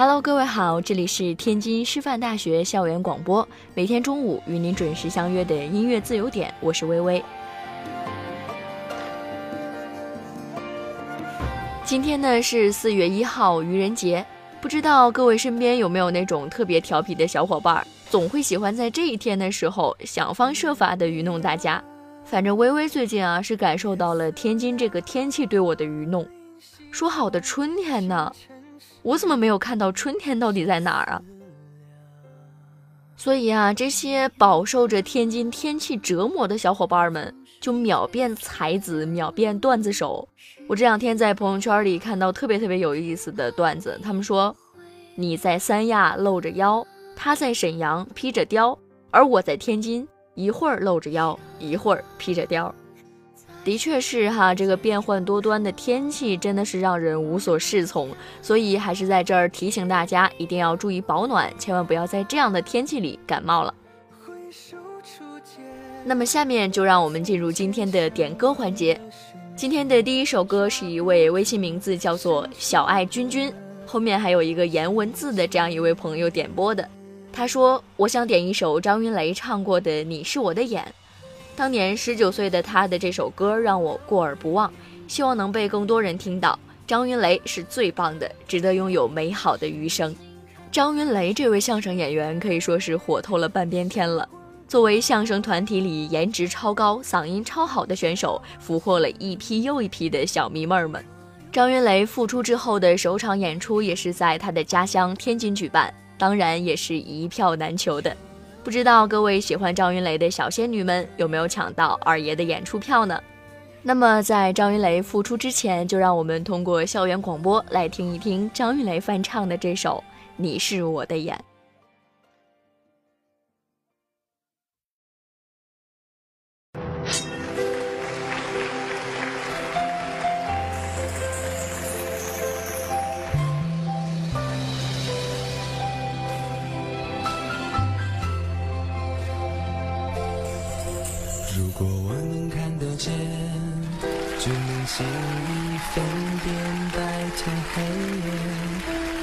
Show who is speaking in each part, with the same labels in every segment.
Speaker 1: Hello，各位好，这里是天津师范大学校园广播，每天中午与您准时相约的音乐自由点，我是微微。今天呢是四月一号，愚人节，不知道各位身边有没有那种特别调皮的小伙伴，总会喜欢在这一天的时候想方设法的愚弄大家。反正微微最近啊是感受到了天津这个天气对我的愚弄。说好的春天呢？我怎么没有看到春天到底在哪儿啊？所以啊，这些饱受着天津天气折磨的小伙伴们，就秒变才子，秒变段子手。我这两天在朋友圈里看到特别特别有意思的段子，他们说：“你在三亚露着腰，他在沈阳披着貂，而我在天津，一会儿露着腰，一会儿披着貂。”的确是哈，这个变幻多端的天气真的是让人无所适从，所以还是在这儿提醒大家，一定要注意保暖，千万不要在这样的天气里感冒了。那么下面就让我们进入今天的点歌环节。今天的第一首歌是一位微信名字叫做小爱君君，后面还有一个颜文字的这样一位朋友点播的。他说：“我想点一首张云雷唱过的《你是我的眼》。”当年十九岁的他的这首歌让我过耳不忘，希望能被更多人听到。张云雷是最棒的，值得拥有美好的余生。张云雷这位相声演员可以说是火透了半边天了。作为相声团体里颜值超高、嗓音超好的选手，俘获了一批又一批的小迷妹们。张云雷复出之后的首场演出也是在他的家乡天津举办，当然也是一票难求的。不知道各位喜欢张云雷的小仙女们有没有抢到二爷的演出票呢？那么在张云雷复出之前，就让我们通过校园广播来听一听张云雷翻唱的这首《你是我的眼》。
Speaker 2: 就能轻易分辨白天黑夜，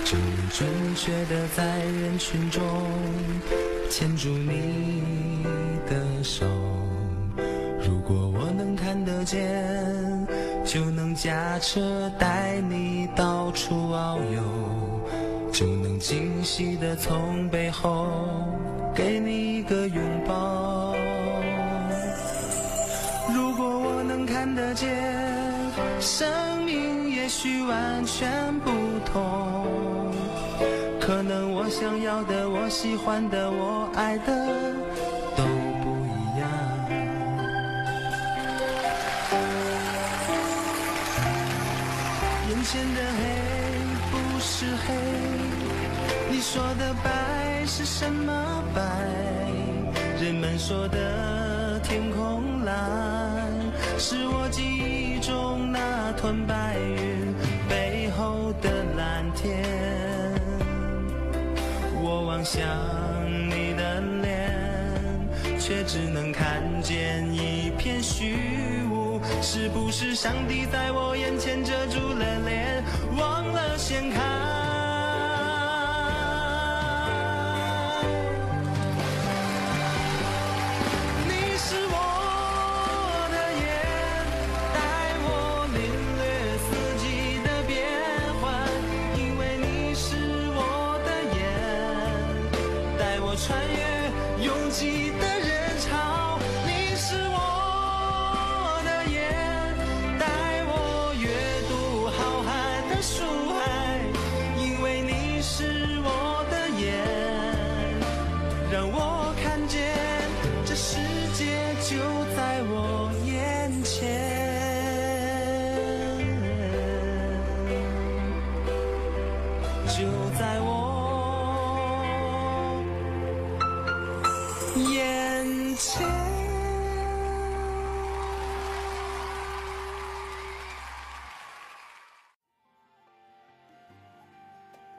Speaker 2: 就能准确的在人群中牵住你的手。如果我能看得见，就能驾车带你到处遨游，就能惊喜的从背后给你一个拥抱。看得见。生命也许完全不同，可能我想要的、我喜欢的、我爱的都不一样。眼前的黑不是黑，你说的白是什么白？人们说的天空蓝，是我记忆中。那团白云背后的蓝天，我望向你的脸，却只能看见一片虚无。是不是上帝在我眼前遮住了脸，忘了掀开？You.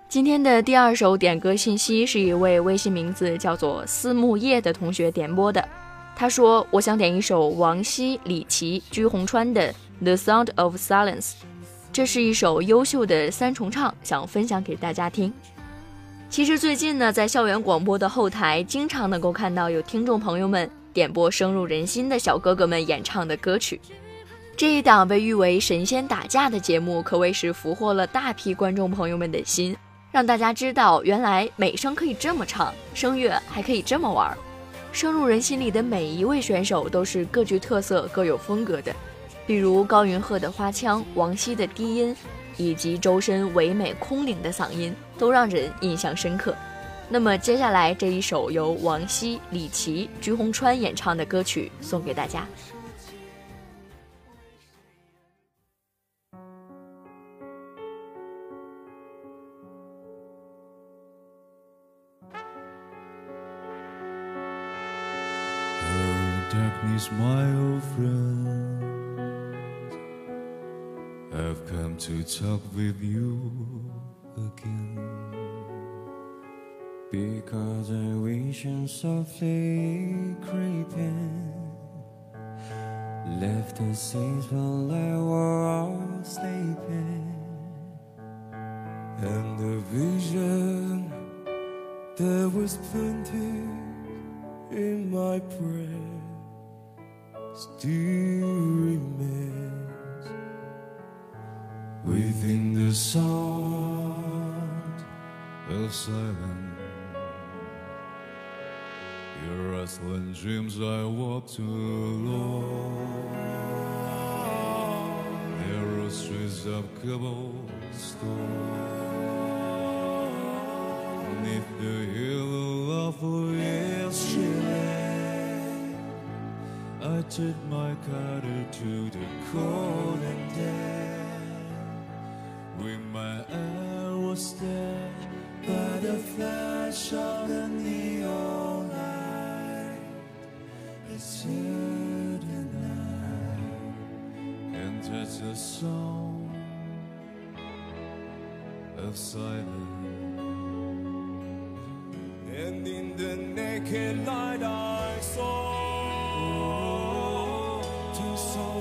Speaker 1: 今天的第二首点歌信息是一位微信名字叫做思木叶的同学点播的。他说：“我想点一首王晰、李琦、鞠红川的《The Sound of Silence》，这是一首优秀的三重唱，想分享给大家听。其实最近呢，在校园广播的后台，经常能够看到有听众朋友们点播深入人心的小哥哥们演唱的歌曲。这一档被誉为神仙打架的节目，可谓是俘获了大批观众朋友们的心，让大家知道原来美声可以这么唱，声乐还可以这么玩。深入人心里的每一位选手都是各具特色、各有风格的，比如高云鹤的花腔、王晰的低音。以及周深唯美空灵的嗓音都让人印象深刻。那么接下来这一首由王晰、李琦、鞠红川演唱的歌曲送给大家。
Speaker 3: I've come to talk with you again. Because I vision softly creeping. Left the scenes while I was sleeping. And the vision that was painted in my prayer Still remains within the sound of silence. Your rustling dreams, I walked alone. Narrow streets of cobblestone. Beneath the hill of yesterday, I took my cutter to the cold and dead. When my eye was there by the flash of the neon light, I stood and it's a song of silence. And in the naked light I saw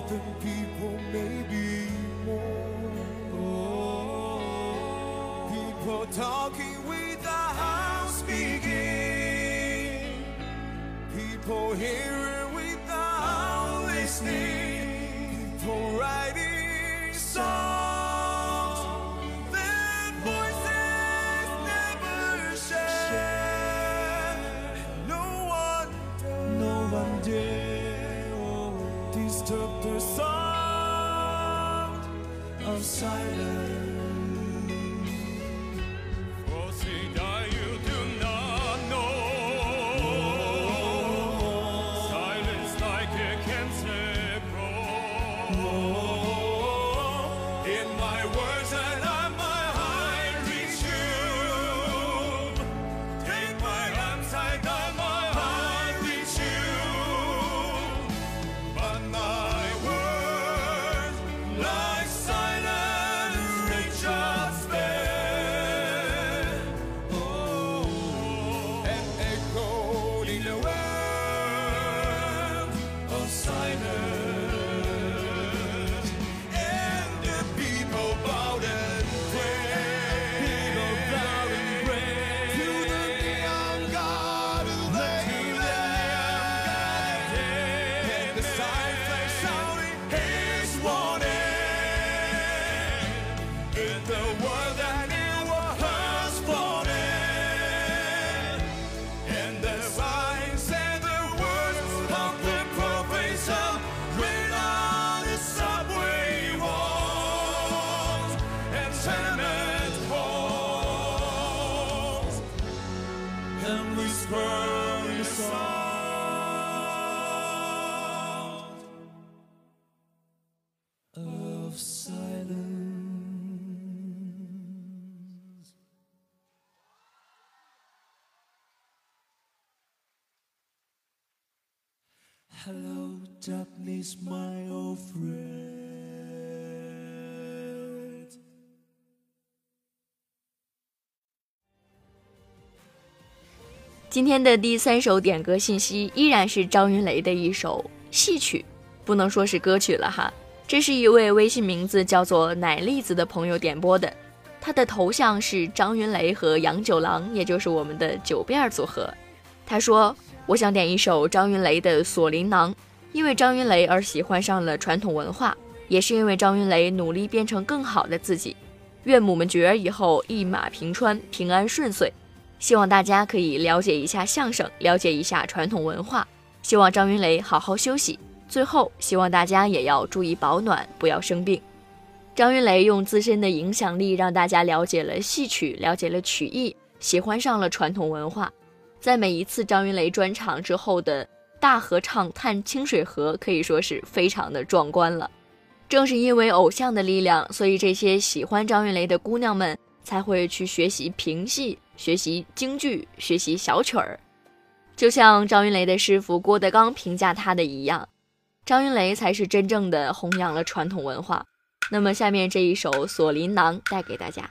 Speaker 3: southern people, maybe more. Oh. People talking without speaking. People hearing without listening. Of silence. Hello, darkness, my old friend.
Speaker 1: 今天的第三首点歌信息依然是张云雷的一首戏曲，不能说是歌曲了哈。这是一位微信名字叫做奶栗子的朋友点播的。他的头像是张云雷和杨九郎，也就是我们的九辫组合。他说：“我想点一首张云雷的《锁麟囊》，因为张云雷而喜欢上了传统文化，也是因为张云雷努力变成更好的自己。愿母们角儿以后一马平川，平安顺遂。希望大家可以了解一下相声，了解一下传统文化。希望张云雷好好休息。最后，希望大家也要注意保暖，不要生病。”张云雷用自身的影响力，让大家了解了戏曲，了解了曲艺，喜欢上了传统文化。在每一次张云雷专场之后的大合唱《探清水河》，可以说是非常的壮观了。正是因为偶像的力量，所以这些喜欢张云雷的姑娘们才会去学习评戏、学习京剧、学习小曲儿。就像张云雷的师傅郭德纲评价他的一样，张云雷才是真正的弘扬了传统文化。那么，下面这一首《锁麟囊》带给大家。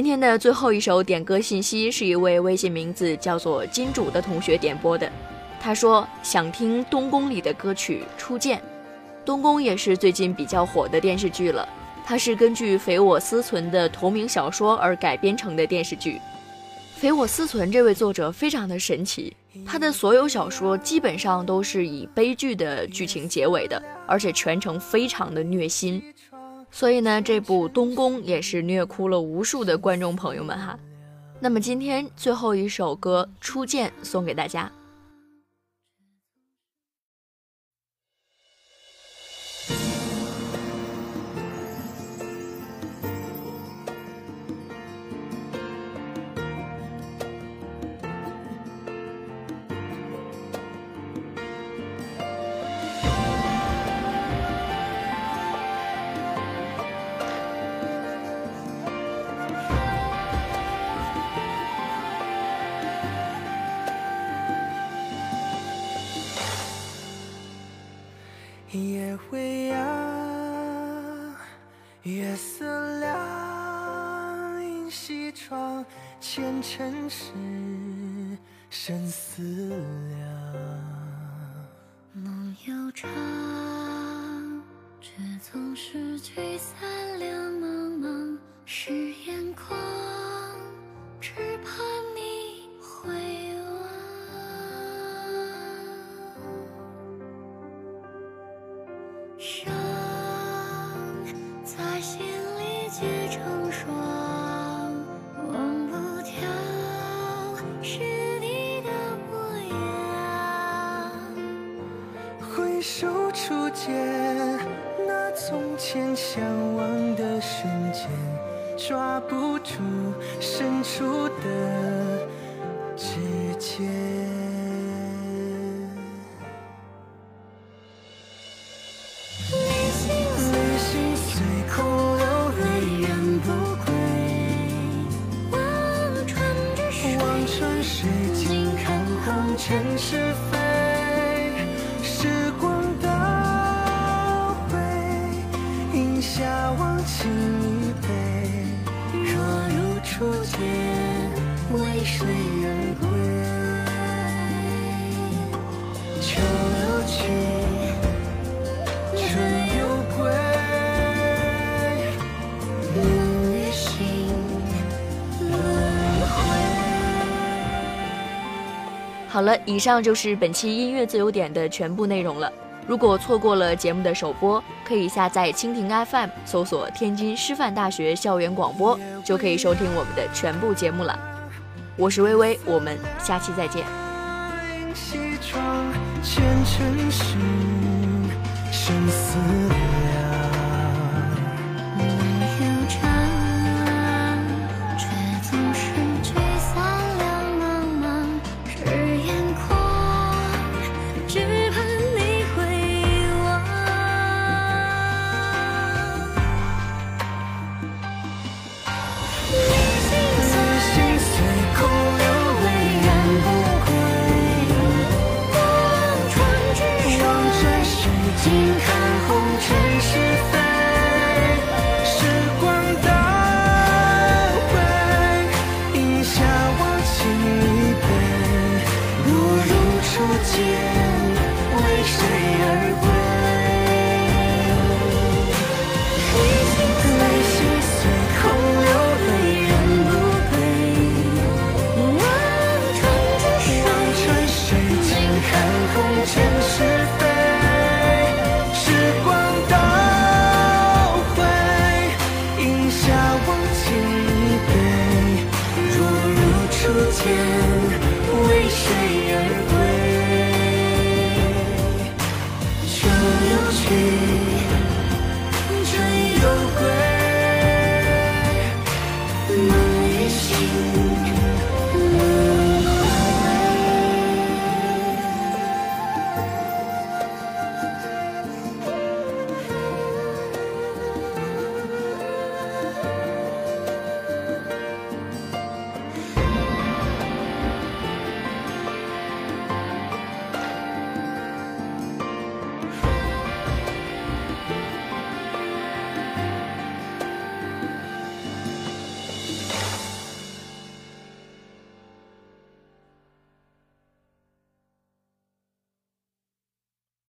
Speaker 1: 今天的最后一首点歌信息是一位微信名字叫做金主的同学点播的。他说想听《东宫》里的歌曲《初见》。《东宫》也是最近比较火的电视剧了，它是根据匪我思存的同名小说而改编成的电视剧。匪我思存这位作者非常的神奇，他的所有小说基本上都是以悲剧的剧情结尾的，而且全程非常的虐心。所以呢，这部《东宫》也是虐哭了无数的观众朋友们哈。那么今天最后一首歌《初见》送给大家。
Speaker 4: 相思。见那从前相望的瞬间抓不住伸出的
Speaker 1: 好了，以上就是本期音乐自由点的全部内容了。如果错过了节目的首播，可以下载蜻蜓 FM 搜索天津师范大学校园广播，就可以收听我们的全部节目了。我是微微，我们下期再
Speaker 4: 见。